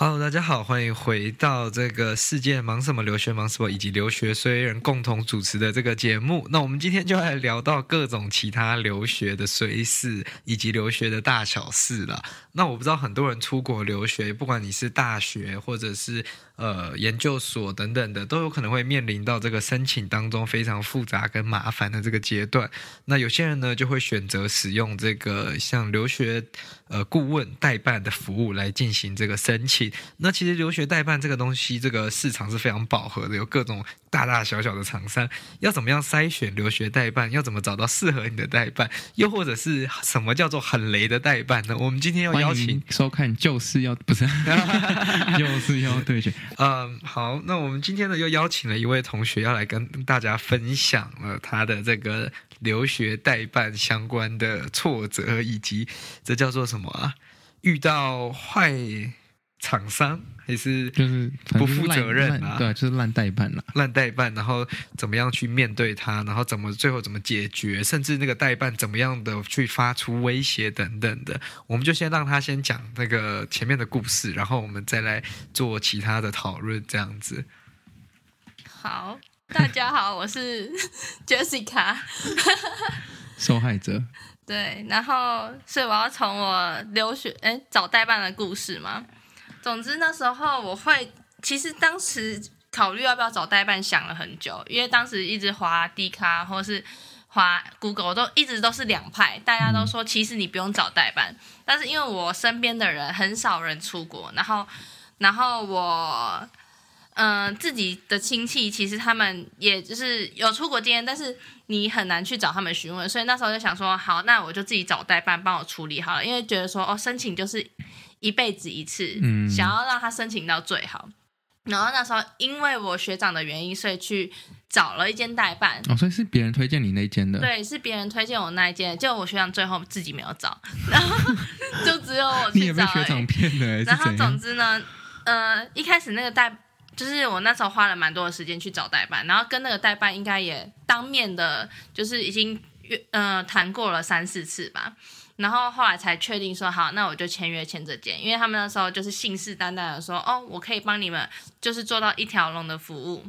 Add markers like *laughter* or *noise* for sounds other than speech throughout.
Hello，大家好，欢迎回到这个世界忙什么留学忙什么以及留学虽人共同主持的这个节目。那我们今天就来聊到各种其他留学的随事以及留学的大小事了。那我不知道很多人出国留学，不管你是大学或者是呃研究所等等的，都有可能会面临到这个申请当中非常复杂跟麻烦的这个阶段。那有些人呢就会选择使用这个像留学呃顾问代办的服务来进行这个申请。那其实留学代办这个东西，这个市场是非常饱和的，有各种大大小小的厂商。要怎么样筛选留学代办？要怎么找到适合你的代办？又或者是什么叫做很雷的代办呢？我们今天要邀请收看，就是要不是，*laughs* 就是要对决。嗯，好，那我们今天呢又邀请了一位同学要来跟大家分享了他的这个留学代办相关的挫折，以及这叫做什么啊？遇到坏。厂商还是就是不负责任啊？对，就是烂代办了，烂代办，然后怎么样去面对他？然后怎么最后怎么解决？甚至那个代办怎么样的去发出威胁等等的，我们就先让他先讲那个前面的故事，然后我们再来做其他的讨论，这样子。好，大家好，我是 Jessica，*laughs* 受害者。对，然后所以我要从我留学哎找代办的故事吗？总之那时候我会，其实当时考虑要不要找代办想了很久，因为当时一直滑 D 卡或是滑 Google 都一直都是两派，大家都说其实你不用找代办，但是因为我身边的人很少人出国，然后然后我嗯、自己的亲戚其实他们也就是有出国经验，但是你很难去找他们询问，所以那时候就想说好，那我就自己找代办帮我处理好了，因为觉得说哦申请就是。一辈子一次，嗯，想要让他申请到最好。然后那时候因为我学长的原因，所以去找了一间代办。哦，所以是别人推荐你那间的？对，是别人推荐我那一间。结果我学长最后自己没有找，*laughs* 然后就只有我去找。你也被学长骗了。然后总之呢，呃，一开始那个代就是我那时候花了蛮多的时间去找代办，然后跟那个代办应该也当面的，就是已经约呃谈过了三四次吧。然后后来才确定说好，那我就签约签这件，因为他们那时候就是信誓旦旦的说，哦，我可以帮你们，就是做到一条龙的服务。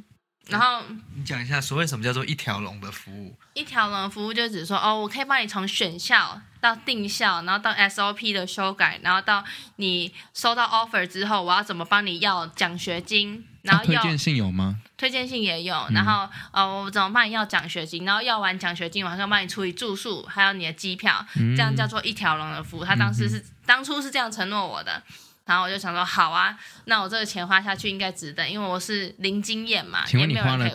然后你讲一下，所谓什么叫做一条龙的服务？一条龙的服务就只是说，哦，我可以帮你从选校到定校，然后到 SOP 的修改，然后到你收到 offer 之后，我要怎么帮你要奖学金。然后、啊、推荐信有吗？推荐信也有，然后、嗯、呃，我怎么帮你要奖学金？然后要完奖学金，我还要帮你处理住宿，还有你的机票，嗯、这样叫做一条龙的服务。他当时是、嗯、当初是这样承诺我的。然后我就想说，好啊，那我这个钱花下去应该值得，因为我是零经验嘛。请问你花了？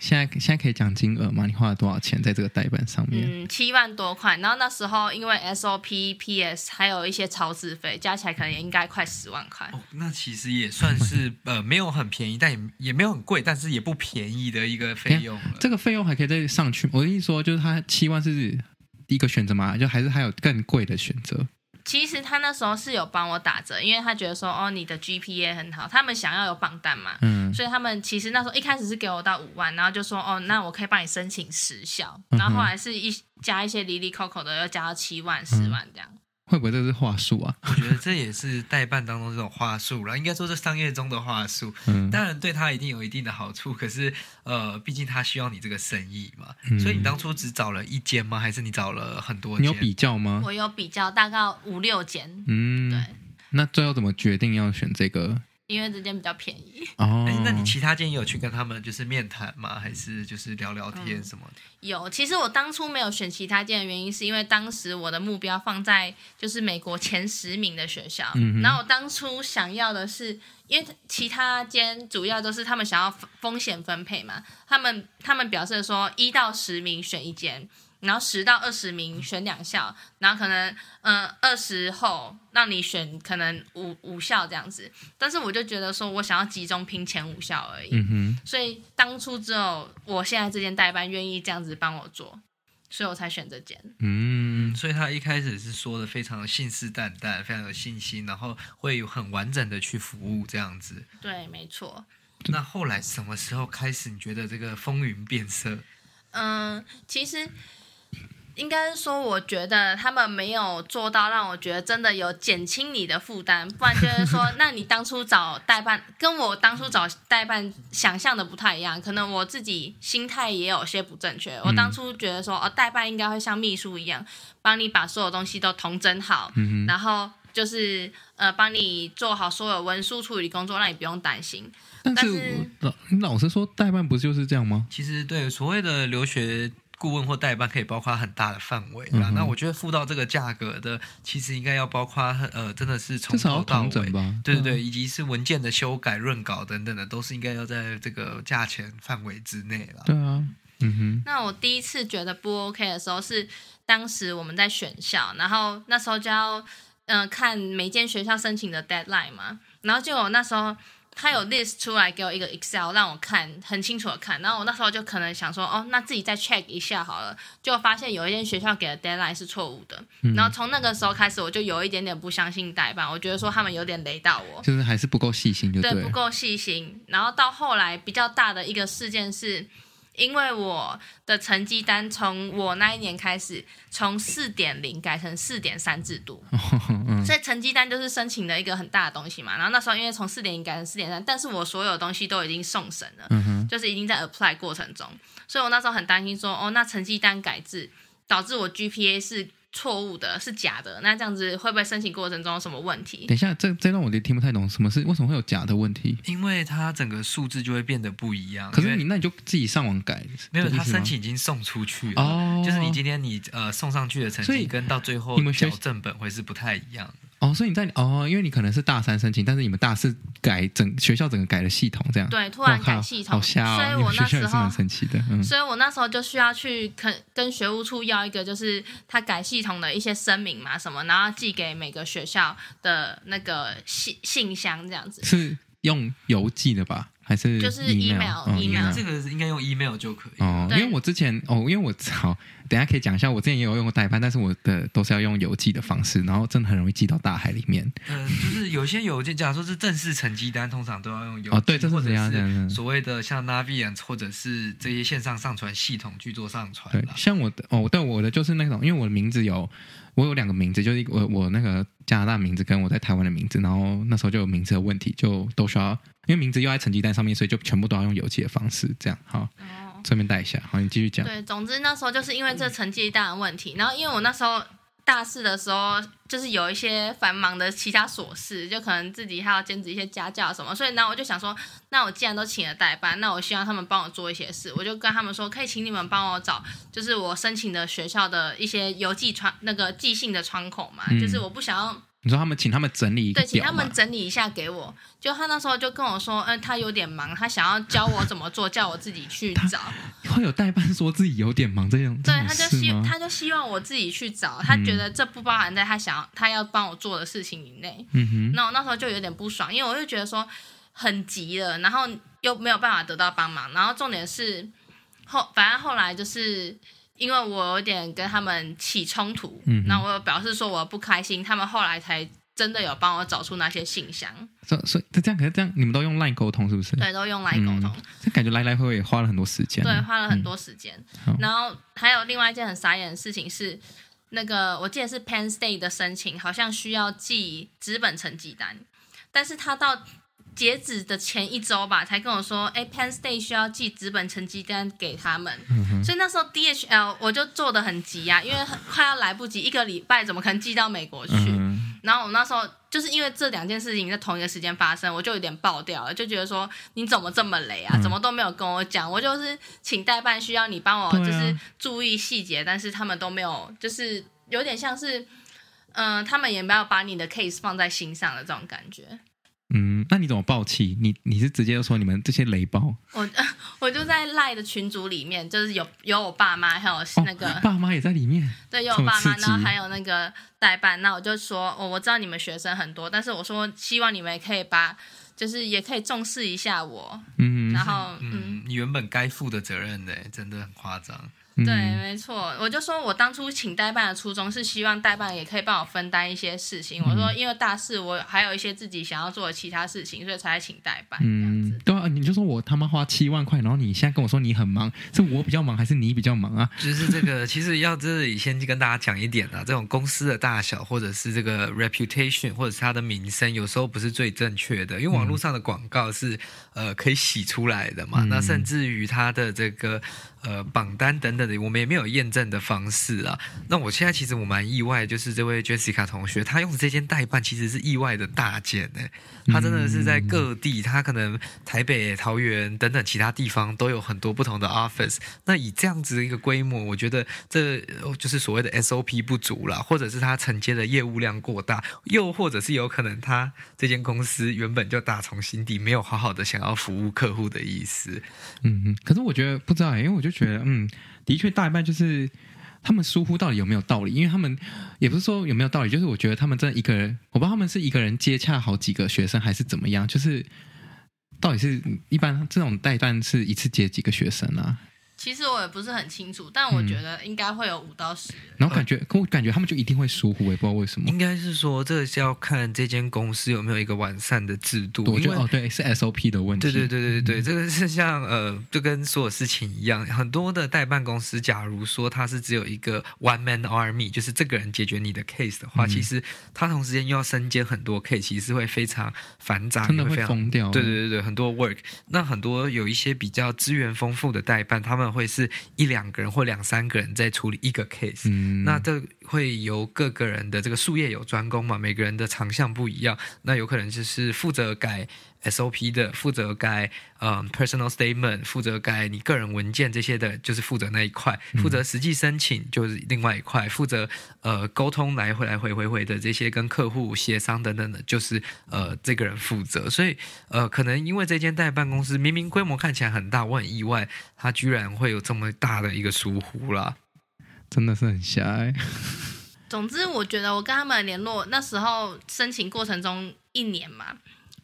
现在现在可以讲金额吗？你花了多少钱在这个代办上面？嗯，七万多块。然后那时候因为 SOP、PS 还有一些超支费，加起来可能也应该快十万块。哦，那其实也算是呃没有很便宜，但也也没有很贵，但是也不便宜的一个费用。这个费用还可以再上去。我的意思说，就是它七万是第一个选择嘛？就还是还有更贵的选择？其实他那时候是有帮我打折，因为他觉得说哦，你的 GPA 很好，他们想要有榜单嘛，嗯，所以他们其实那时候一开始是给我到五万，然后就说哦，那我可以帮你申请时效，然后后来是一加一些离离扣扣的，又加到七万、十万这样。嗯会不会这是话术啊？我觉得这也是代办当中这种话术啦，应该说是商业中的话术。嗯，当然对他一定有一定的好处，可是呃，毕竟他需要你这个生意嘛。嗯，所以你当初只找了一间吗？还是你找了很多间？你有比较吗？我有比较，大概五六间。嗯，对。那最后怎么决定要选这个？因为这间比较便宜哦。哎，那你其他间有去跟他们就是面谈吗？还是就是聊聊天什么的？嗯，有，其实我当初没有选其他间的原因，是因为当时我的目标放在就是美国前十名的学校。嗯，然后我当初想要的是，因为其他间主要都是他们想要风险分配嘛，他们他们表示说一到十名选一间。然后十到二十名选两校，然后可能嗯二十后让你选可能五五校这样子。但是我就觉得说我想要集中拼前五校而已，嗯哼，所以当初只有我现在这间代班愿意这样子帮我做，所以我才选这间。嗯，所以他一开始是说的非常的信誓旦旦，非常有信心，然后会有很完整的去服务这样子。对，没错。那后来什么时候开始你觉得这个风云变色？嗯，其实。应该是说，我觉得他们没有做到让我觉得真的有减轻你的负担，不然就是说，*laughs* 那你当初找代办跟我当初找代办想象的不太一样，可能我自己心态也有些不正确。我当初觉得说，哦，代办应该会像秘书一样，帮你把所有东西都统整好，嗯、然后就是呃，帮你做好所有文书处理工作，让你不用担心。但是老老实说，代办不就是这样吗？其实对所谓的留学。顾问或代办可以包括很大的范围那我觉得付到这个价格的，其实应该要包括呃，真的是从头到尾吧，对对对，嗯、以及是文件的修改、润稿等等的，都是应该要在这个价钱范围之内了。对啊，嗯哼。那我第一次觉得不 OK 的时候是当时我们在选校，然后那时候就要嗯、呃、看每间学校申请的 deadline 嘛，然后就我那时候。他有 list 出来给我一个 Excel 让我看很清楚的看，然后我那时候就可能想说，哦，那自己再 check 一下好了，就发现有一间学校给的 deadline 是错误的，嗯、然后从那个时候开始，我就有一点点不相信代办，我觉得说他们有点雷到我，就是还是不够细心就对，对，不够细心。然后到后来比较大的一个事件是。因为我的成绩单从我那一年开始，从四点零改成四点三制度，*laughs* 嗯、所以成绩单就是申请的一个很大的东西嘛。然后那时候因为从四点零改成四点三，但是我所有东西都已经送审了，嗯、就是已经在 apply 过程中，所以我那时候很担心说，哦，那成绩单改制导致我 GPA 是。错误的是假的，那这样子会不会申请过程中有什么问题？等一下，这这段我就听不太懂，什么是为什么会有假的问题？因为它整个数字就会变得不一样。可是你那你就自己上网改，没有，他申请已经送出去了，哦，就是你今天你呃送上去的成绩跟到最后缴正本会是不太一样的。哦，所以你在哦，因为你可能是大三申请，但是你们大四改整学校整个改了系统，这样。对，突然改系统，好瞎哦，所以我那时候很神奇的，嗯，所以我那时候就需要去跟跟学务处要一个，就是他改系统的一些声明嘛什么，然后寄给每个学校的那个信信箱这样子，是用邮寄的吧？还是就是 email，email 这个应该用 email 就可以哦。因为我之前哦，因为我好，等下可以讲一下，我之前也有用过代办，但是我的都是要用邮寄的方式，然后真的很容易寄到大海里面。嗯，就是有些邮件，假如说是正式成绩单，通常都要用邮寄。哦，对，这是怎样的？所谓的像 Naviance 或者是这些线上上传系统去做上传。对，像我的哦，对，我的就是那种，因为我的名字有。我有两个名字，就是我我那个加拿大名字跟我在台湾的名字，然后那时候就有名字的问题，就都需要，因为名字又在成绩单上面，所以就全部都要用邮寄的方式，这样好，顺便带一下，好，你继续讲。对，总之那时候就是因为这成绩单的问题，然后因为我那时候。大四的时候，就是有一些繁忙的其他琐事，就可能自己还要兼职一些家教什么，所以呢，我就想说，那我既然都请了代班，那我希望他们帮我做一些事，我就跟他们说，可以请你们帮我找，就是我申请的学校的一些邮寄窗那个寄信的窗口嘛，嗯、就是我不想要。你说他们请他们整理一个，对，请他们整理一下给我。就他那时候就跟我说，嗯，他有点忙，他想要教我怎么做，*laughs* 叫我自己去找。*laughs* 会有代办说自己有点忙这样？对，他就希他就希望我自己去找，他觉得这不包含在他想要他要帮我做的事情以内。嗯哼。那我那时候就有点不爽，因为我就觉得说很急了，然后又没有办法得到帮忙，然后重点是后反正后来就是。因为我有点跟他们起冲突，嗯哼，那我有表示说我不开心，他们后来才真的有帮我找出那些信箱。所所以这样，可是这样，你们都用 LINE 沟通是不是？对，都用 LINE 沟通。这、嗯、感觉来来回回也花了很多时间。对，花了很多时间。嗯、然后还有另外一件很傻眼的事情是，那个我记得是 Penn State 的申请，好像需要寄纸本成绩单，但是他到。截止的前一周吧，才跟我说，哎，Penn State 需要寄纸本成绩单给他们，嗯、所以那时候 DHL 我就做的很急啊，因为快要来不及，一个礼拜怎么可能寄到美国去？嗯、然后我那时候就是因为这两件事情在同一个时间发生，我就有点爆掉了，就觉得说你怎么这么雷啊？嗯、怎么都没有跟我讲？我就是请代办需要你帮我，就是注意细节，啊、但是他们都没有，就是有点像是，嗯、呃，他们也没有把你的 case 放在心上的这种感觉。嗯，那你怎么爆气？你你是直接说你们这些雷包？我 *laughs* 我就在赖的群组里面，就是有有我爸妈，还有那个、哦、爸妈也在里面。对，有我爸妈，然后还有那个代办。那我就说，哦，我知道你们学生很多，但是我说希望你们也可以把，就是也可以重视一下我。嗯，然后嗯，嗯，你原本该负的责任的，真的很夸张。对，没错，我就说我当初请代办的初衷是希望代办也可以帮我分担一些事情。嗯、我说因为大四我还有一些自己想要做的其他事情，所以才请代办。嗯，对啊，你就说我他妈花七万块，然后你现在跟我说你很忙，是我比较忙还是你比较忙啊？就是这个，其实要这里先跟大家讲一点啊，这种公司的大小或者是这个 reputation 或者是它的名声，有时候不是最正确的，因为网络上的广告是、嗯、呃可以洗出来的嘛。嗯、那甚至于它的这个。呃，榜单等等的，我们也没有验证的方式啊。那我现在其实我蛮意外，就是这位 Jessica 同学，他用的这间代办其实是意外的大件呢。他真的是在各地，他可能台北、桃园等等其他地方都有很多不同的 office。那以这样子的一个规模，我觉得这就是所谓的 SOP 不足啦，或者是他承接的业务量过大，又或者是有可能他这间公司原本就打从心底没有好好的想要服务客户的意思。嗯嗯，可是我觉得不知道，因为我就。觉得嗯，的确大半就是他们疏忽到底有没有道理？因为他们也不是说有没有道理，就是我觉得他们真的一个人，我不知道他们是一个人接洽好几个学生还是怎么样，就是到底是一般这种代办是一次接几个学生啊？其实我也不是很清楚，但我觉得应该会有五到十、嗯。然后感觉，我感觉他们就一定会疏忽，我也不知道为什么。应该是说，这个是要看这间公司有没有一个完善的制度。我觉得哦，对，是 SOP 的问题。对对对对对，嗯、这个是像呃，就跟所有事情一样，很多的代办公司，假如说他是只有一个 one man army，就是这个人解决你的 case 的话，嗯、其实他同时间又要身兼很多 case，其实会非常繁杂，真的会疯掉。对对对对，很多 work。那很多有一些比较资源丰富的代办，他们会是一。两个人或两三个人在处理一个 case，嗯，那这会由各个人的这个术业有专攻嘛，每个人的长项不一样，那有可能就是负责改 SOP 的，负责该嗯 personal statement，负责该你个人文件这些的，就是负责那一块；负责实际申请就是另外一块；负责呃沟通来回来回回回的这些跟客户协商等等的，就是呃这个人负责。所以呃可能因为这间代办公司明明规模看起来很大，我很意外，他居然会有这么大的一个疏忽啦，真的是很狭隘。总之，我觉得我跟他们联络那时候申请过程中一年嘛，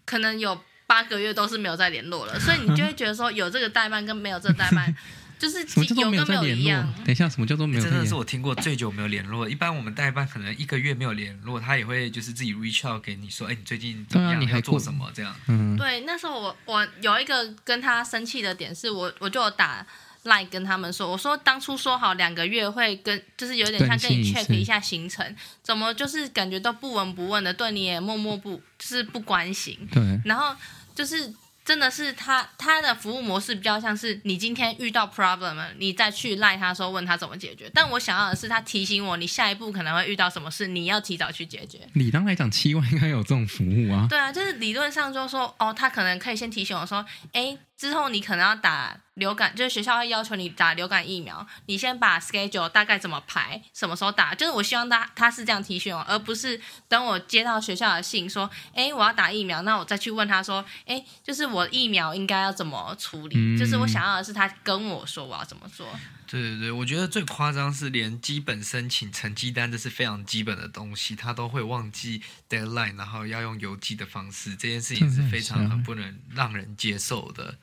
可能有。八个月都是没有再联络了，所以你就会觉得说有这个代办跟没有这个代办，就是有跟没有一样。等一下，什么叫做没有？真的是我听过最久没有联络。一般我们代办可能一个月没有联络，他也会就是自己 reach out 给你说，哎，你最近怎么样？你还做什么？这样。嗯。对，那时候我我有一个跟他生气的点是我我就有打。赖跟他们说，我说当初说好两个月会跟，就是有点像跟你 check 一下行程，怎么就是感觉都不闻不问的，对你也默默不就是不关心。对，然后就是。真的是他他的服务模式比较像是你今天遇到 problem 了，你再去赖他说问他怎么解决。但我想要的是他提醒我，你下一步可能会遇到什么事，你要提早去解决。理当来讲，七万应该有这种服务啊。对啊，就是理论上就说哦，他可能可以先提醒我说，哎，之后你可能要打流感，就是学校会要求你打流感疫苗，你先把 schedule 大概怎么排，什么时候打。就是我希望他他是这样提醒我，而不是等我接到学校的信说，哎，我要打疫苗，那我再去问他说，哎，就是。我疫苗应该要怎么处理？嗯、就是我想要的是他跟我说我要怎么做。对对对，我觉得最夸张是连基本申请成绩单，这是非常基本的东西，他都会忘记 deadline，然后要用邮寄的方式，这件事情是非常很不能让人接受的。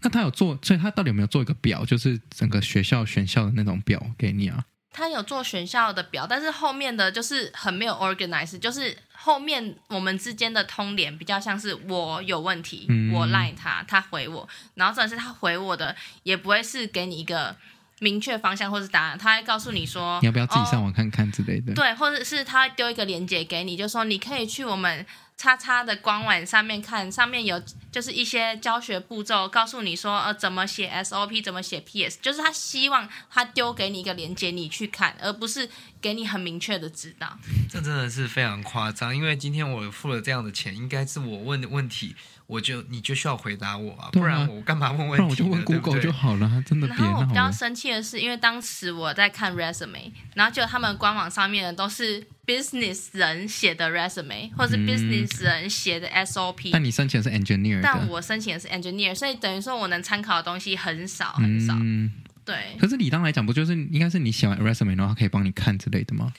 那他有做，所以他到底有没有做一个表，就是整个学校选校的那种表给你啊？他有做选校的表，但是后面的就是很没有 organize，就是。后面我们之间的通联比较像是我有问题，嗯、我赖他，他回我，然后这是他回我的，也不会是给你一个明确方向或是答案，他会告诉你说，你要不要自己上网看看之类的，哦、对，或者是他丢一个链接给你，就说你可以去我们。叉叉的官网上面看，上面有就是一些教学步骤，告诉你说呃怎么写 SOP，怎么写 PS，就是他希望他丢给你一个链接，你去看，而不是给你很明确的指导。这真的是非常夸张，因为今天我付了这样的钱，应该是我问的问题，我就你就需要回答我啊，不然我干嘛问问题？我就问 Google 就好了，真的。然后我比较生气的是，因为当时我在看 resume，然后就他们官网上面的都是。business 人写的 resume，或是 business 人写的 SOP。但你申请的是 engineer，但我申请的是 engineer，所以等于说我能参考的东西很少很少。嗯，对。可是理当来讲，不就是应该是你写完 resume 然后他可以帮你看之类的吗？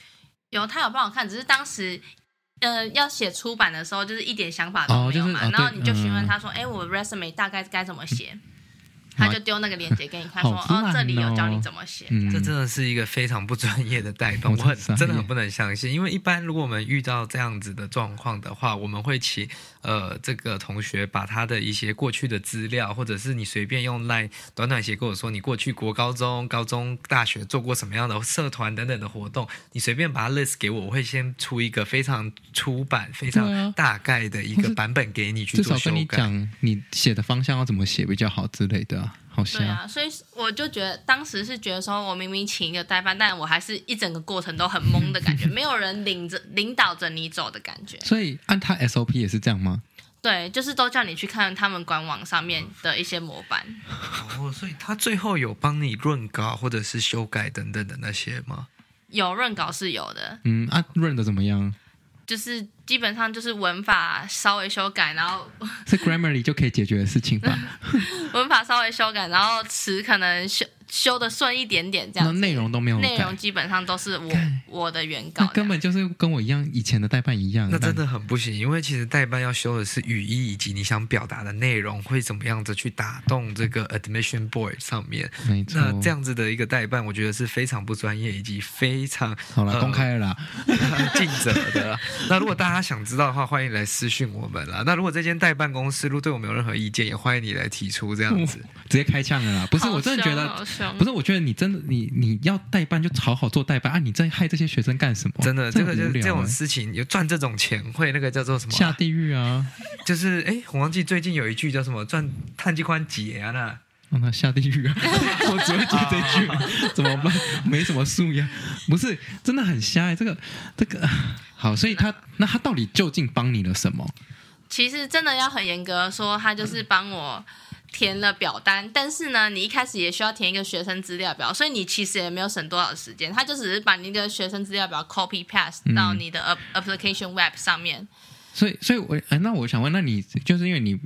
有，他有帮我看，只是当时呃要写出版的时候，就是一点想法都没有嘛。哦就是哦、然后你就询问他说：“哎、嗯，我 resume 大概该怎么写？”他就丢那个链接给你看，说：“哦，哦，这里有教你怎么写。嗯”这真的是一个非常不专业的代办，*laughs* 我很真的很不能相信。因为一般如果我们遇到这样子的状况的话，我们会请呃这个同学把他的一些过去的资料，或者是你随便用 LINE 短短写跟我说你过去国高中、高中、大学做过什么样的社团等等的活动，你随便把它 list 给我，我会先出一个非常出版、非常大概的一个版本给你去做修改。至少跟你讲你写的方向要怎么写比较好之类的。对啊，所以我就觉得当时是觉得说，我明明请一个代办，但我还是一整个过程都很懵的感觉，*laughs* 没有人领着领导着你走的感觉。所以按他 SOP 也是这样吗？对，就是都叫你去看他们官网上面的一些模板。哦，所以他最后有帮你润稿或者是修改等等的那些吗？有润稿是有的。嗯，啊，润的怎么样？就是基本上就是文法稍微修改，然后是 Grammarly 就可以解决的事情吧。*laughs* 文法稍微修改，然后词可能修。修的顺一点点，这样内容都没有，内容基本上都是我我的原稿，根本就是跟我一样以前的代办一样。那真的很不行，因为其实代办要修的是语义以及你想表达的内容会怎么样子去打动这个 admission board 上面。没错，那这样子的一个代办，我觉得是非常不专业以及非常好了，公开了啦，*laughs* 尽责的。那如果大家想知道的话，欢迎来私讯我们啦。那如果这间代办公司如果对我们有任何意见，也欢迎你来提出这样子，直接开枪了啦。不是，我真的觉得。不是，我觉得你真的，你你要代班就好好做代班啊！你在害这些学生干什么？真的，这个就是这种事情，有赚这种钱会那个叫做什么？下地狱啊！就是哎，我忘记最近有一句叫什么“赚碳基宽解啊”那，让他下地狱啊！*laughs* 我只会接这句，怎么办？没什么素养，不是真的很瞎哎！这个这个好，所以他那他到底究竟帮你了什么？其实真的要很严格说，他就是帮我。填了表单，但是呢，你一开始也需要填一个学生资料表，所以你其实也没有省多少时间，他就只是把你的学生资料表 copy paste 到你的 application web 上面。嗯、所以，所以我哎，那我想问，那你就是因为你。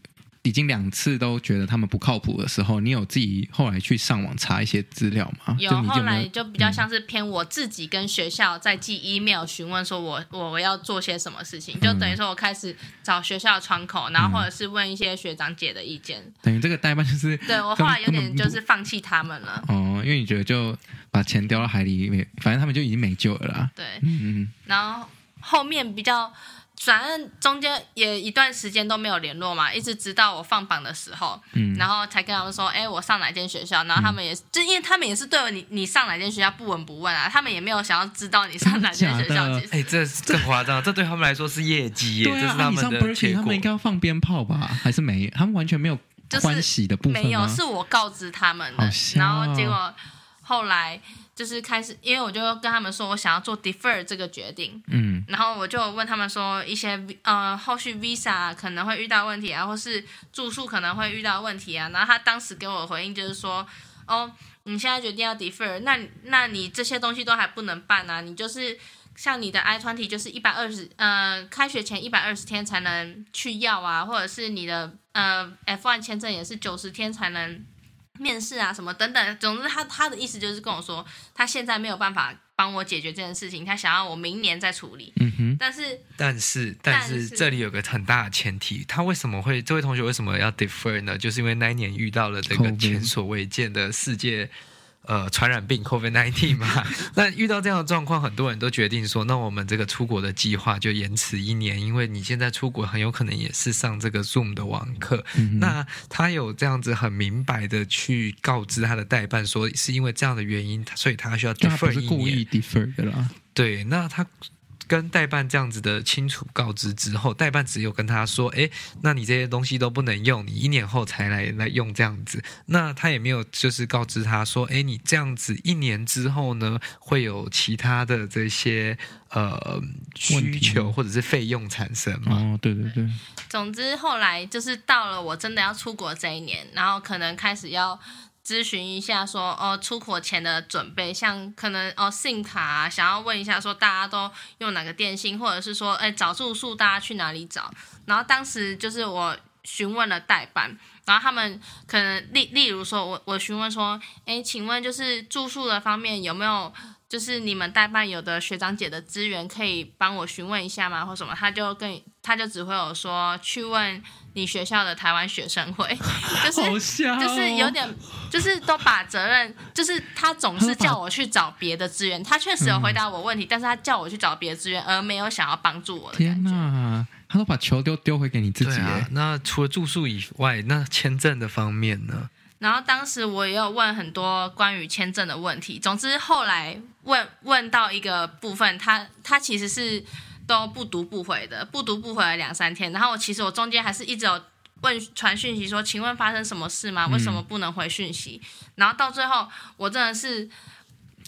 已经两次都觉得他们不靠谱的时候，你有自己后来去上网查一些资料吗？有，后来就比较像是偏我自己跟学校在寄 email 询问说我，我我要做些什么事情，就等于说我开始找学校的窗口，然后或者是问一些学长姐的意见。*laughs* 嗯、等于这个代办就是对我后来有点就是放弃他们了。哦，因为你觉得就把钱丢到海里，反正他们就已经没救了啦。对，嗯嗯，然后后面比较。反正中间也一段时间都没有联络嘛，一直直到我放榜的时候，嗯，然后才跟他们说，哎，我上哪间学校？然后他们也是，就因为他们也是对你你上哪间学校不闻不问啊，他们也没有想要知道你上哪间学校。哎，这这夸张，这对他们来说是业绩耶，对啊，这是他们的他们应该要放鞭炮吧？还是没？他们完全没有欢喜的部分吗？没有，是我告知他们的，然后结果后来。就是开始，因为我就跟他们说，我想要做 defer 这个决定，嗯，然后我就问他们说一些呃后续 visa 可能会遇到问题啊，或是住宿可能会遇到问题啊，然后他当时给我的回应就是说，哦，你现在决定要 defer，那那你这些东西都还不能办啊，你就是像你的 I twenty 就是一百二十，呃，开学前一百二十天才能去要啊，或者是你的呃 F one 签证也是九十天才能。面试啊，什么等等，总之他他的意思就是跟我说，他现在没有办法帮我解决这件事情，他想要我明年再处理。嗯哼，但是但是但是这里有个很大的前提，他为什么会这位同学为什么要 defer 呢？就是因为那一年遇到了这个前所未见的世界。呃，传染病 COVID-19 *laughs* 嘛，那遇到这样的状况，很多人都决定说，那我们这个出国的计划就延迟一年，因为你现在出国很有可能也是上这个 Zoom 的网课。嗯、那他有这样子很明白的去告知他的代办说，是因为这样的原因，所以他需要 defer 一年。故意 defer 的啦。对，那他。跟代办这样子的清楚告知之后，代办只有跟他说：“哎，那你这些东西都不能用，你一年后才来来用这样子。”那他也没有就是告知他说：“哎，你这样子一年之后呢，会有其他的这些呃需求或者是费用产生吗？”哦，对对对。总之后来就是到了我真的要出国这一年，然后可能开始要。咨询一下说，哦，出国前的准备，像可能哦，SIM 卡啊，想要问一下说大家都用哪个电信，或者是说，哎，找住宿大家去哪里找？然后当时就是我询问了代办，然后他们可能例例如说我我询问说，哎，请问就是住宿的方面有没有？就是你们代办有的学长姐的资源可以帮我询问一下吗？或什么？他就跟他就只会有说去问你学校的台湾学生会，*laughs* 就是、哦、就是有点就是都把责任，就是他总是叫我去找别的资源，他确实有回答我问题，嗯、但是他叫我去找别的资源，而没有想要帮助我的感觉。天哪，他都把球丢丢回给你自己。啊、那除了住宿以外，那签证的方面呢？然后当时我也有问很多关于签证的问题。总之后来问问到一个部分，他他其实是都不读不回的，不读不回了两三天。然后我其实我中间还是一直有问传讯息说，请问发生什么事吗？为什么不能回讯息？嗯、然后到最后我真的是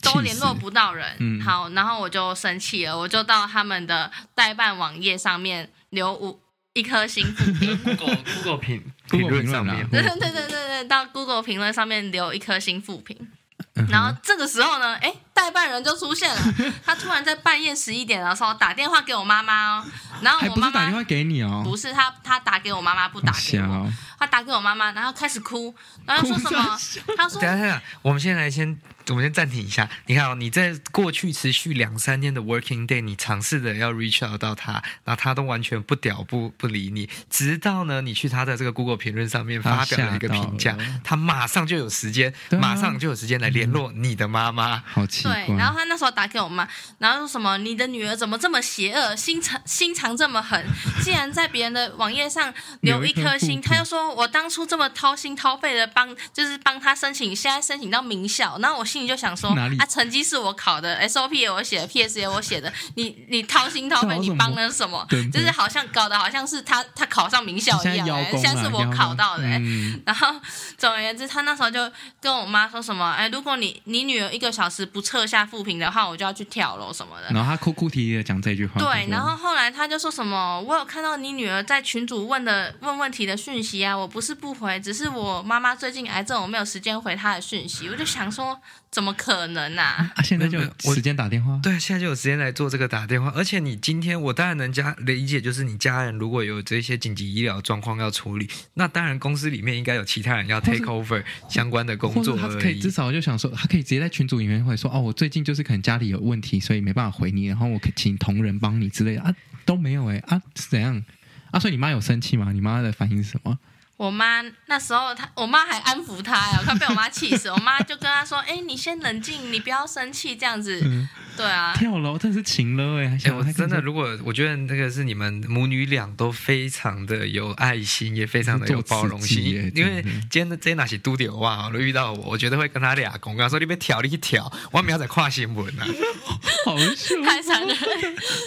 都联络不到人。嗯、好，然后我就生气了，我就到他们的代办网页上面留五。一颗星负评，*laughs* Google Google 评 *laughs* 评论上面，对对对对对，到 Google 评论上面留一颗星负评，然后这个时候呢，哎，代办人就出现了，*laughs* 他突然在半夜十一点的时候打电话给我妈妈哦，然后我妈妈打电话给你哦，不是他他打给我妈妈不打给我，他打给我妈妈，然后开始哭，然后说什么？他说，等下等下，我们先来先。我们先暂停一下。你看哦，你在过去持续两三天的 working day，你尝试的要 reach out 到他，然后他都完全不屌不不理你，直到呢你去他的这个 Google 评论上面发表了一个评价，他马上就有时间，啊、马上就有时间来联络你的妈妈。好奇怪。对，然后他那时候打给我妈，然后说什么你的女儿怎么这么邪恶，心肠心肠这么狠，*laughs* 竟然在别人的网页上留一颗 *laughs* 心，他就说我当初这么掏心掏肺的帮，就是帮他申请，现在申请到名校，然后我。心里就想说，里啊，成绩是我考的，SOP 也我写的，PS 也我写的，你你掏心掏肺，你帮了什么？*laughs* 对对。就是好像搞得好像是他他考上名校一样，哎，现在是我考到的，嗯、然后总而言之，他那时候就跟我妈说什么，哎，如果你你女儿一个小时不撤下负评的话，我就要去跳楼什么的。然后他哭哭啼啼的讲这句话。对，然后后来他就说什么，我有看到你女儿在群主问的问问题的讯息啊，我不是不回，只是我妈妈最近癌症，我没有时间回她的讯息，*sighs* 我就想说。怎么可能啊？啊，现在就有时间打电话？对，现在就有时间来做这个打电话。而且你今天，我当然能加理解，就是你家人如果有这些紧急医疗状况要处理，那当然公司里面应该有其他人要 take over 相关的工作。他可以至少就想说，他可以直接在群组里面会说，哦，我最近就是可能家里有问题，所以没办法回你，然后我请同仁帮你之类的啊，都没有哎啊，是怎样啊？所以你妈有生气吗？你妈的反应是什么？我妈那时候，她我妈还安抚她呀，快被我妈气死。我妈就跟她说：“哎、欸，你先冷静，你不要生气，这样子。嗯”对啊，跳楼，但是情了哎！哎，我真的，如果我觉得那个是你们母女俩都非常的有爱心，也非常的有包容心。因为今天的这哪些都丢哇，如果遇到我，我觉得会跟他俩公，跟他说你别挑，你去跳，我明天在跨新闻啊。*laughs* 好笑，*laughs* 太残忍。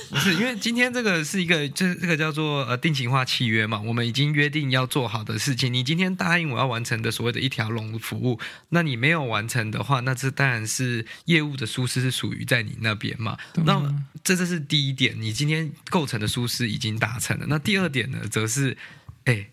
不是，因为今天这个是一个，就是这个叫做呃定情化契约嘛，我们已经约定要做好的事情。你今天答应我要完成的所谓的一条龙服务，那你没有完成的话，那这当然是业务的疏失是属于在你那边嘛。那这这是第一点，你今天构成的疏失已经达成了。那第二点呢，则是哎。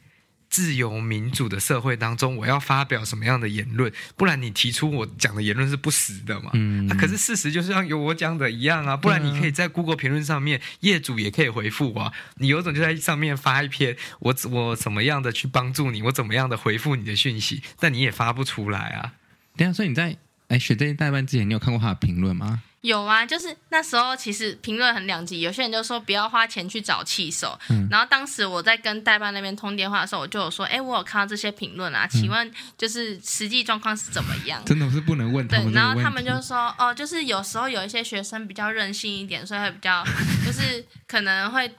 自由民主的社会当中，我要发表什么样的言论？不然你提出我讲的言论是不实的嘛？嗯，啊，可是事实就是像有我讲的一样啊。不然你可以在 Google 评论上面，业主也可以回复啊。你有种就在上面发一篇，我我怎么样的去帮助你，我怎么样的回复你的讯息，但你也发不出来啊。等下，所以你在哎选这些代班之前，你有看过他的评论吗？有啊，就是那时候其实评论很两极，有些人就说不要花钱去找气手，嗯、然后当时我在跟代办那边通电话的时候，我就有说，哎，我有看到这些评论啊，请问就是实际状况是怎么样？真的是不能问他们。对，然后他们就说，哦，就是有时候有一些学生比较任性一点，所以会比较 *laughs* 就是可能会。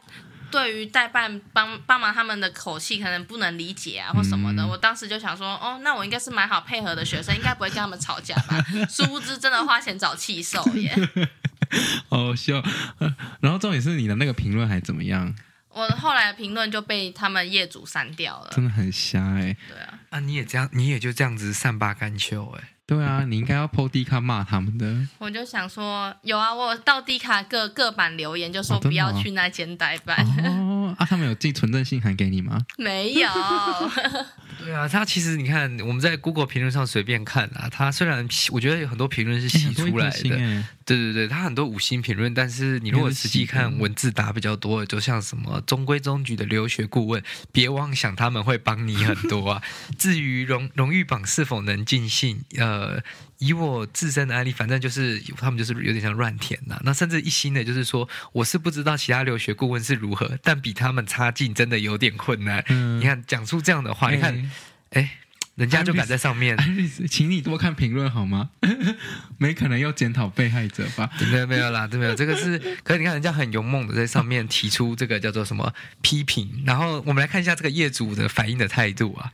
对于代办帮帮忙他们的口气，可能不能理解啊，或什么的。嗯、我当时就想说，哦，那我应该是蛮好配合的学生，应该不会跟他们吵架吧？*laughs* 殊不知，真的花钱找气受耶。好笑。然后重点是你的那个评论还怎么样？我后来的评论就被他们业主删掉了，真的很瞎哎、欸。对啊，啊，你也这样，你也就这样子善罢甘休哎。对啊，你应该要 po D 卡骂他们的。我就想说，有啊，我到低卡各各版留言，就说不要去那间代办。哦，哦，啊，他们有寄存证信函给你吗？没有。对啊，他其实你看我们在 Google 评论上随便看啊，他虽然我觉得有很多评论是洗出来的，对对对，他很多五星评论，但是你如果实际看文字打比较多的，就像什么中规中矩的留学顾问，别妄想他们会帮你很多啊。*laughs* 至于荣荣誉榜是否能尽信，呃。以我自身的案例，反正就是他们就是有点像乱填呐、啊。那甚至一心的，就是说我是不知道其他留学顾问是如何，但比他们差劲，真的有点困难。嗯、你看，讲出这样的话，欸、你看，哎，人家就敢在上面。请你多看评论好吗？*laughs* 没可能要检讨被害者吧？没有没有啦，对没有。这个是，可是你看人家很勇猛的在上面提出这个叫做什么批评。然后我们来看一下这个业主的反应的态度啊。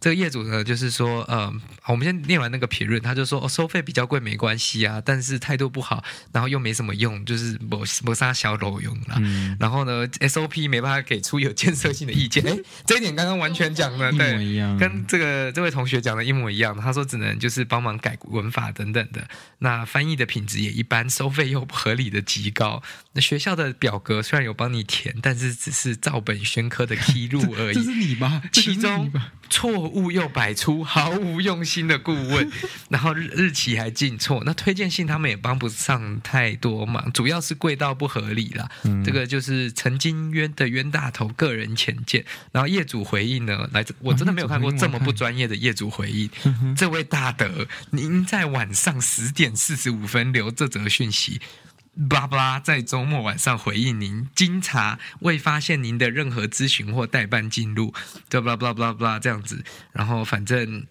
这个业主呢，就是说，呃，我们先念完那个评论，他就说，哦，收费比较贵没关系啊，但是态度不好，然后又没什么用，就是抹抹杀小楼用了。嗯、然后呢，SOP 没办法给出有建设性的意见，*laughs* 哎，这一点刚刚完全讲的对，跟这个这位同学讲的一模一样。他说只能就是帮忙改文法等等的，那翻译的品质也一般，收费又不合理的极高。那学校的表格虽然有帮你填，但是只是照本宣科的披露而已。*laughs* 这是你吗？其中错。误又百出，毫无用心的顾问，*laughs* 然后日日期还进错，那推荐信他们也帮不上太多忙，主要是贵到不合理啦。嗯、这个就是曾经冤的冤大头个人浅见。然后业主回应呢，来自我真的没有看过这么不专业的业主回应。嗯、这位大德，您在晚上十点四十五分留这则讯息。巴拉巴拉，在周末晚上回应您，经查未发现您的任何咨询或代办记录，就巴拉巴拉巴拉巴拉这样子。然后反正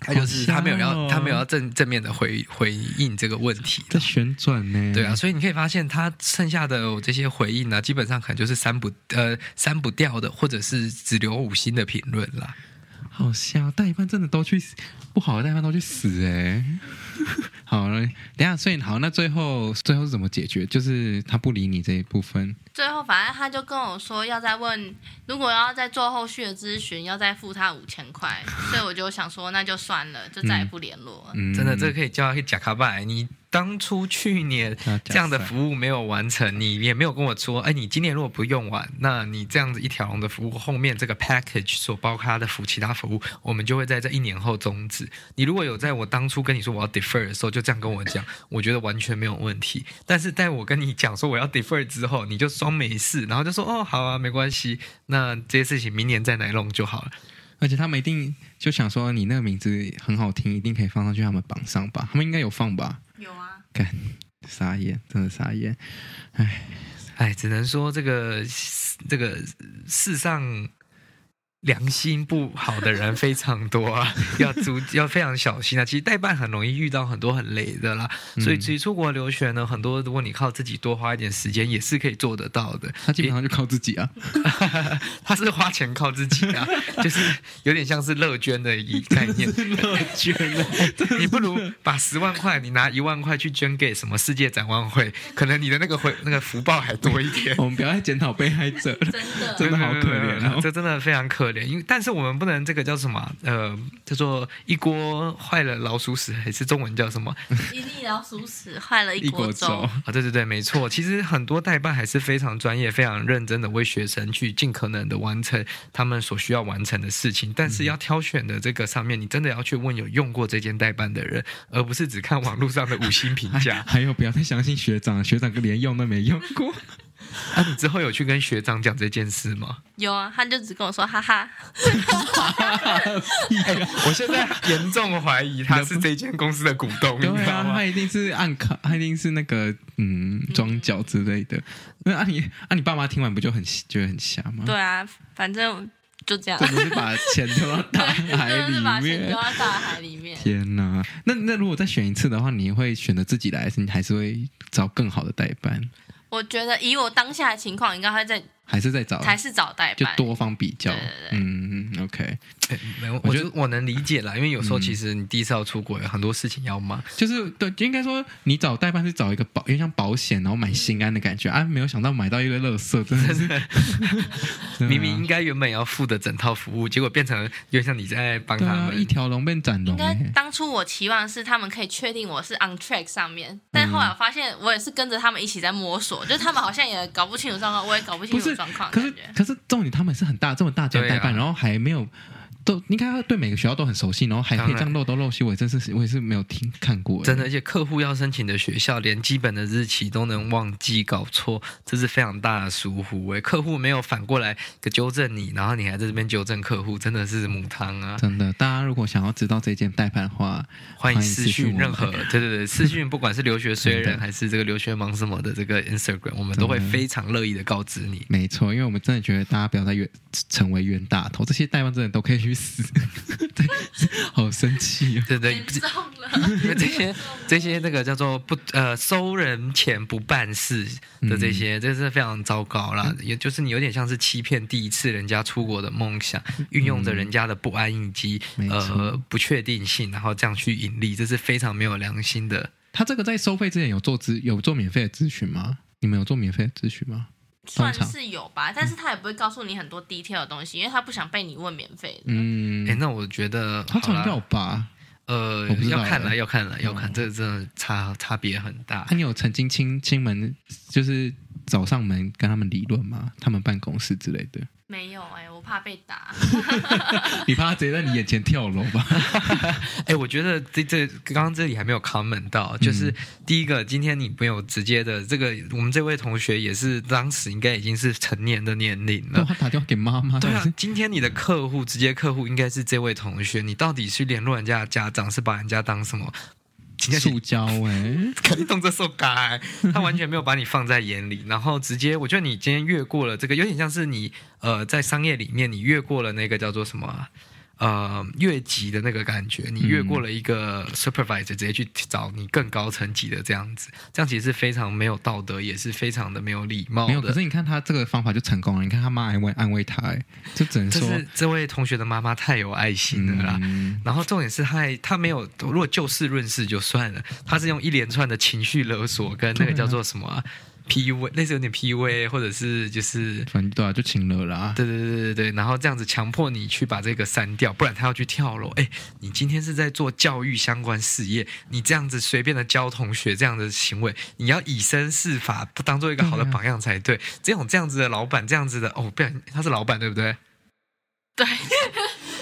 他就是他没有要、哦、他没有要正正面的回回应这个问题。在旋转呢？对啊，所以你可以发现他剩下的这些回应呢，基本上可能就是删不呃删不掉的，或者是只留五星的评论啦。好笑，代办真的都去死，不好的代办都去死哎、欸！好了，等下，所以好，那最后最后是怎么解决？就是他不理你这一部分。最后，反正他就跟我说要再问，如果要再做后续的咨询，要再付他五千块。所以我就想说，那就算了，就再也不联络了。嗯，真的，这个可以叫他去假卡拜你。当初去年 *laughs* 这样的服务没有完成，你也没有跟我说，哎，你今年如果不用完，那你这样子一条龙的服务后面这个 package 所包括的服其他服务，我们就会在这一年后终止。你如果有在我当初跟你说我要 defer 的时候就这样跟我讲，*laughs* 我觉得完全没有问题。但是在我跟你讲说我要 defer 之后，你就装没事，然后就说哦好啊，没关系，那这些事情明年再来弄就好了。而且他们一定就想说你那个名字很好听，一定可以放上去他们榜上吧？他们应该有放吧？有啊，看，傻眼，真的傻眼，哎，哎，只能说这个这个世上。良心不好的人非常多啊，*laughs* 要足要非常小心啊。其实代办很容易遇到很多很雷的啦，所以其实出国留学呢，很多如果你靠自己多花一点时间，也是可以做得到的。他基本上就靠自己啊，*laughs* 他是花钱靠自己啊，*laughs* 就是有点像是乐捐的一概念。乐捐的，你不如把十万块，你拿一万块去捐给什么世界展望会，可能你的那个回那个福报还多一点。我们不要再检讨被害者了，真的真的好可怜啊，这真的非常可怜。因为，但是我们不能这个叫什么？呃，叫做一锅坏了老鼠屎，还是中文叫什么？*laughs* 一粒老鼠屎坏了一锅粥啊！对对对，没错。其实很多代办还是非常专业、非常认真的为学生去尽可能的完成他们所需要完成的事情。但是要挑选的这个上面，你真的要去问有用过这间代办的人，而不是只看网络上的五星评价。*laughs* 还有，不要太相信学长，学长连用都没用过。*laughs* 啊，你之后有去跟学长讲这件事吗？有啊，他就只跟我说哈哈。欸、*laughs* 我现在严重怀疑他是这间公司的股东，对啊，他一定是暗卡，他一定是那个嗯装脚之类的。那啊你啊你爸妈听完不就很觉得很瞎吗？对啊，反正就这样，真的是把钱丢到大海里面，丢到大海里面。天哪，那那如果再选一次的话，你会选择自己来，还是你还是会找更好的代办？我觉得以我当下的情况，应该会在。还是在找，还是找代办，就多方比较。对对对嗯，OK，没有，我觉得我能理解啦，因为有时候其实你第一次要出国，有很多事情要忙。就是对，应该说你找代办是找一个保，因为像保险，然后买心安的感觉啊，没有想到买到一个垃圾，真的是。*laughs* *laughs* 明明应该原本要付的整套服务，结果变成有点像你在帮他们、啊、一条龙变斩龙。应该当初我期望是他们可以确定我是 on track 上面，但后来我发现我也是跟着他们一起在摸索，就是他们好像也搞不清楚状况，我也搞不清楚状况，可是。可是重点，他们是很大这么大家代办，啊、然后还没有都应该对每个学校都很熟悉，然后还可以这样漏东漏西，我真是我也是没有听看过。真的，而且客户要申请的学校，连基本的日期都能忘记搞错，这是非常大的疏忽。哎，客户没有反过来纠正你，然后你还在这边纠正客户，真的是母汤啊！真的，大家如果想要知道这件代办的话，欢迎私讯任何对对对 *laughs* 私讯，不管是留学虽人还是这个留学忙什么的这个 Instagram，我们都会非常乐意的告知你。没错，因为我们真的觉得大家不要再冤成为冤大头，这些代办真的都可以去死。*laughs* 对，好生气啊！对对，因为这些这些那个叫做不呃收人钱不办事的这些，这是非常糟糕啦。也就是你有点像是欺骗第一次人家出国的梦想，运用着人家的不安以及呃不确定性，然后这样去盈利，这是非常没有良心的。他这个在收费之前有做咨有做免费的咨询吗？你们有做免费的咨询吗？算是有吧，但是他也不会告诉你很多 detail 的东西，因为他不想被你问免费的。嗯，哎、欸，那我觉得他常要吧，呃，要看了，要看了，要看，这个真的差差别很大。那、啊、你有曾经亲亲门，就是找上门跟他们理论吗？他们办公室之类的？没有哎、欸，我怕被打。*laughs* 你怕他直接在你眼前跳楼吧？*laughs* 哎、欸，我觉得这这刚刚这里还没有 comment 到，就是第一个，今天你没有直接的这个，我们这位同学也是当时应该已经是成年的年龄了。他打电话给妈妈。对啊，今天你的客户直接客户应该是这位同学，你到底是联络人家的家长，是把人家当什么？塑胶哎，肯定动这手改，他完全没有把你放在眼里，然后直接，我觉得你今天越过了这个，有点像是你呃在商业里面，你越过了那个叫做什么啊？呃，越级的那个感觉，你越过了一个 supervisor，直接去找你更高层级的这样子，这样其实是非常没有道德，也是非常的没有礼貌。没有，可是你看他这个方法就成功了。你看他妈安慰安慰他，哎，就只能说是这位同学的妈妈太有爱心了啦。嗯、然后重点是他还他没有，如果就事论事就算了，他是用一连串的情绪勒索跟那个叫做什么、啊？P U A 类似有点 P U A，或者是就是反正对啊，就请了啦。对对对对对，然后这样子强迫你去把这个删掉，不然他要去跳楼。哎，你今天是在做教育相关事业，你这样子随便的教同学这样的行为，你要以身试法，不当做一个好的榜样才对。这种这样子的老板，这样子的哦，不然他是老板对不对？对。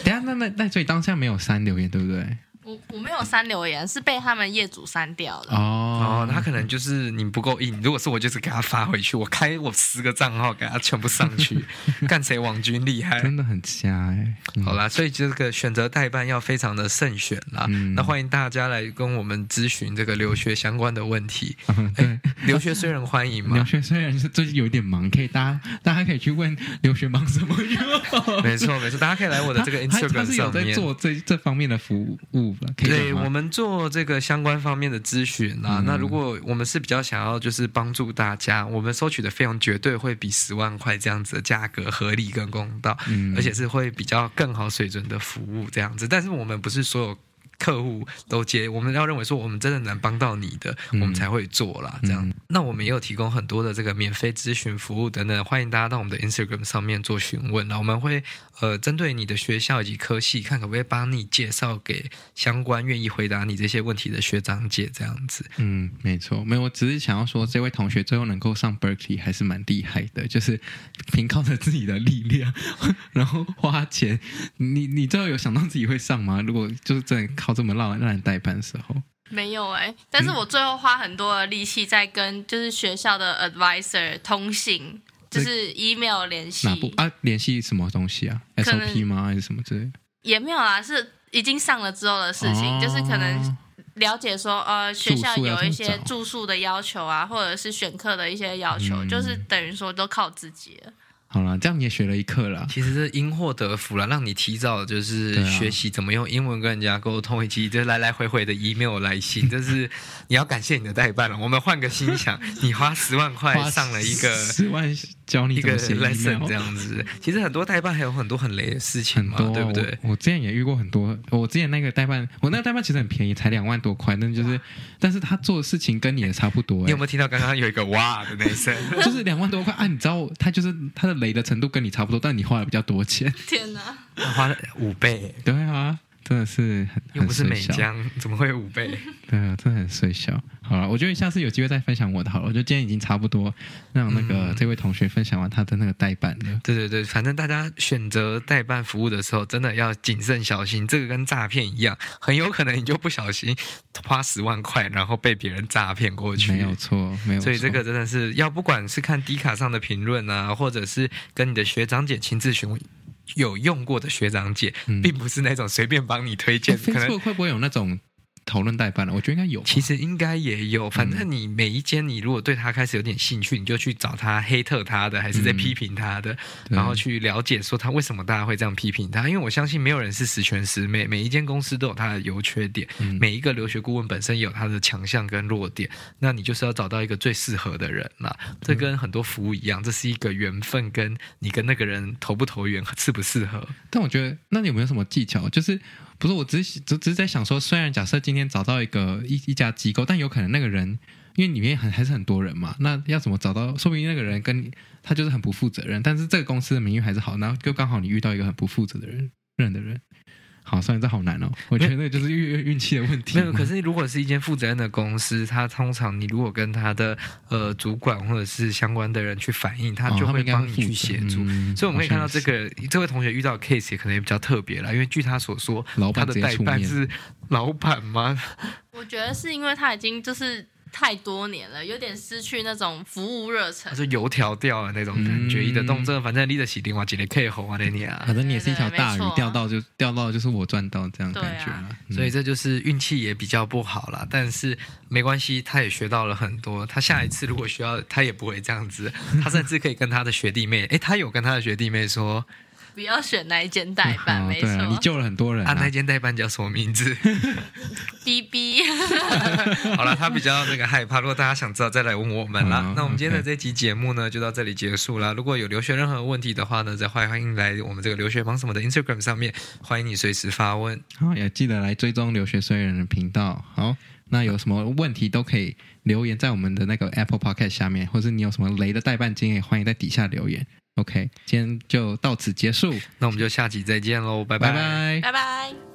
等下，那那那所以当下没有删留言对不对？我我没有删留言，是被他们业主删掉了。哦，他可能就是你不够硬。如果是我，就是给他发回去。我开我十个账号给他全部上去，*laughs* 看谁网军厉害。真的很瞎哎。好啦，所以这个选择代办要非常的慎选啦。嗯那欢迎大家来跟我们咨询这个留学相关的问题。对，留学虽然欢迎嘛，留学虽然是最近有点忙，可以大家大家可以去问留学忙什么用。*laughs* 没错没错，大家可以来我的这个 Instagram 上面做这这方面的服务。对，我们做这个相关方面的咨询啊，嗯、那如果我们是比较想要就是帮助大家，我们收取的费用绝对会比十万块这样子的价格合理跟公道，嗯、而且是会比较更好水准的服务这样子。但是我们不是所有。客户都接，我们要认为说我们真的能帮到你的，嗯、我们才会做啦。这样，嗯、那我们也有提供很多的这个免费咨询服务等等，欢迎大家到我们的 Instagram 上面做询问。那我们会呃针对你的学校以及科系，看可不可以帮你介绍给相关愿意回答你这些问题的学长姐这样子。嗯，没错，没有，我只是想要说，这位同学最后能够上 Berkeley 还是蛮厉害的，就是凭靠着自己的力量，*laughs* 然后花钱。你你最后有想到自己会上吗？如果就是真的靠。这么让让人代班的时候没有哎、欸，但是我最后花很多的力气在跟就是学校的 advisor 通信，就是 email 联系。哪部啊？联系什么东西啊？SOP 吗？还是什么之类？也没有啦，是已经上了之后的事情，哦、就是可能了解说呃学校有一些住宿的要求啊，或者是选课的一些要求，嗯、就是等于说都靠自己了。好了，这样你也学了一课了。其实是因祸得福了，让你提早就是学习怎么用英文跟人家沟通，以及就来来回回的 email 来信。就是 *laughs* 你要感谢你的代办了。我们换个心想，你花十万块上了一个 *laughs* 十万教你一个 lesson 这样子。其实很多代办还有很多很雷的事情嘛，对不对？我之前也遇过很多。我之前那个代办，我那个代办其实很便宜，才两万多块，但就是，但是他做的事情跟你也差不多。你有没有听到刚刚有一个哇的那声？*laughs* 就是两万多块啊！你知道，他就是他的。雷的程度跟你差不多，但你花了比较多钱。天哪，花了五倍。对啊，真的是很又不是美江，*laughs* 怎么会有五倍？*laughs* 对啊，真的很水小。好了，我觉得下次有机会再分享我的好了。我觉得今天已经差不多让那个、嗯、这位同学分享完他的那个代办了。对对对，反正大家选择代办服务的时候，真的要谨慎小心。这个跟诈骗一样，很有可能你就不小心花十万块，然后被别人诈骗过去。没有错，没有错。所以这个真的是要不管是看 D 卡上的评论啊，或者是跟你的学长姐亲自询问。有用过的学长姐，嗯、并不是那种随便帮你推荐。可能会不会有那种？讨论代办了，我觉得应该有。其实应该也有，反正你每一间，你如果对他开始有点兴趣，你就去找他黑特他的，还是在批评他的，嗯、然后去了解说他为什么大家会这样批评他。因为我相信没有人是十全十美，每一间公司都有它的优缺点，嗯、每一个留学顾问本身也有他的强项跟弱点。那你就是要找到一个最适合的人啦。这跟很多服务一样，这是一个缘分，跟你跟那个人投不投缘，适不适合。但我觉得，那你有没有什么技巧？就是。不是，我只是只只是在想说，虽然假设今天找到一个一一家机构，但有可能那个人，因为里面很还是很多人嘛，那要怎么找到？说不定那个人跟他就是很不负责任，但是这个公司的名誉还是好，然后就刚好你遇到一个很不负责的人任的人。好，算这好难哦。我觉得那就是运运气的问题。没有，可是如果是一间负责任的公司，他通常你如果跟他的呃主管或者是相关的人去反映，他就会帮你去协助。哦嗯、所以我们可以看到，这个这位同学遇到的 case 也可能也比较特别啦，因为据他所说，他的代办是老板吗？*laughs* 我觉得是因为他已经就是。太多年了，有点失去那种服务热忱，是油条掉了那种感觉。一的动作，反正你的起电话接的可以好啊，你啊，反正你也是一条大鱼，钓到就钓到，就是我赚到这样感觉。啊嗯、所以这就是运气也比较不好啦，但是没关系，他也学到了很多。他下一次如果需要，他也不会这样子，他甚至可以跟他的学弟妹，哎，他有跟他的学弟妹说。不要选那一间代办，*laughs* 没错。你救了很多人啊！那间代办叫什么名字？B B。*laughs* *laughs* 好了，他比较那个害怕。如果大家想知道，再来问我们啦。那我们今天的这期节目呢，就到这里结束了。如果有留学任何问题的话呢，再欢迎来我们这个留学帮什么的 Instagram 上面，欢迎你随时发问。好，也记得来追踪留学虽人的频道。好，那有什么问题都可以留言在我们的那个 Apple Podcast 下面，或是你有什么雷的代办经验，欢迎在底下留言。OK，今天就到此结束，那我们就下期再见喽，拜拜拜拜。拜拜。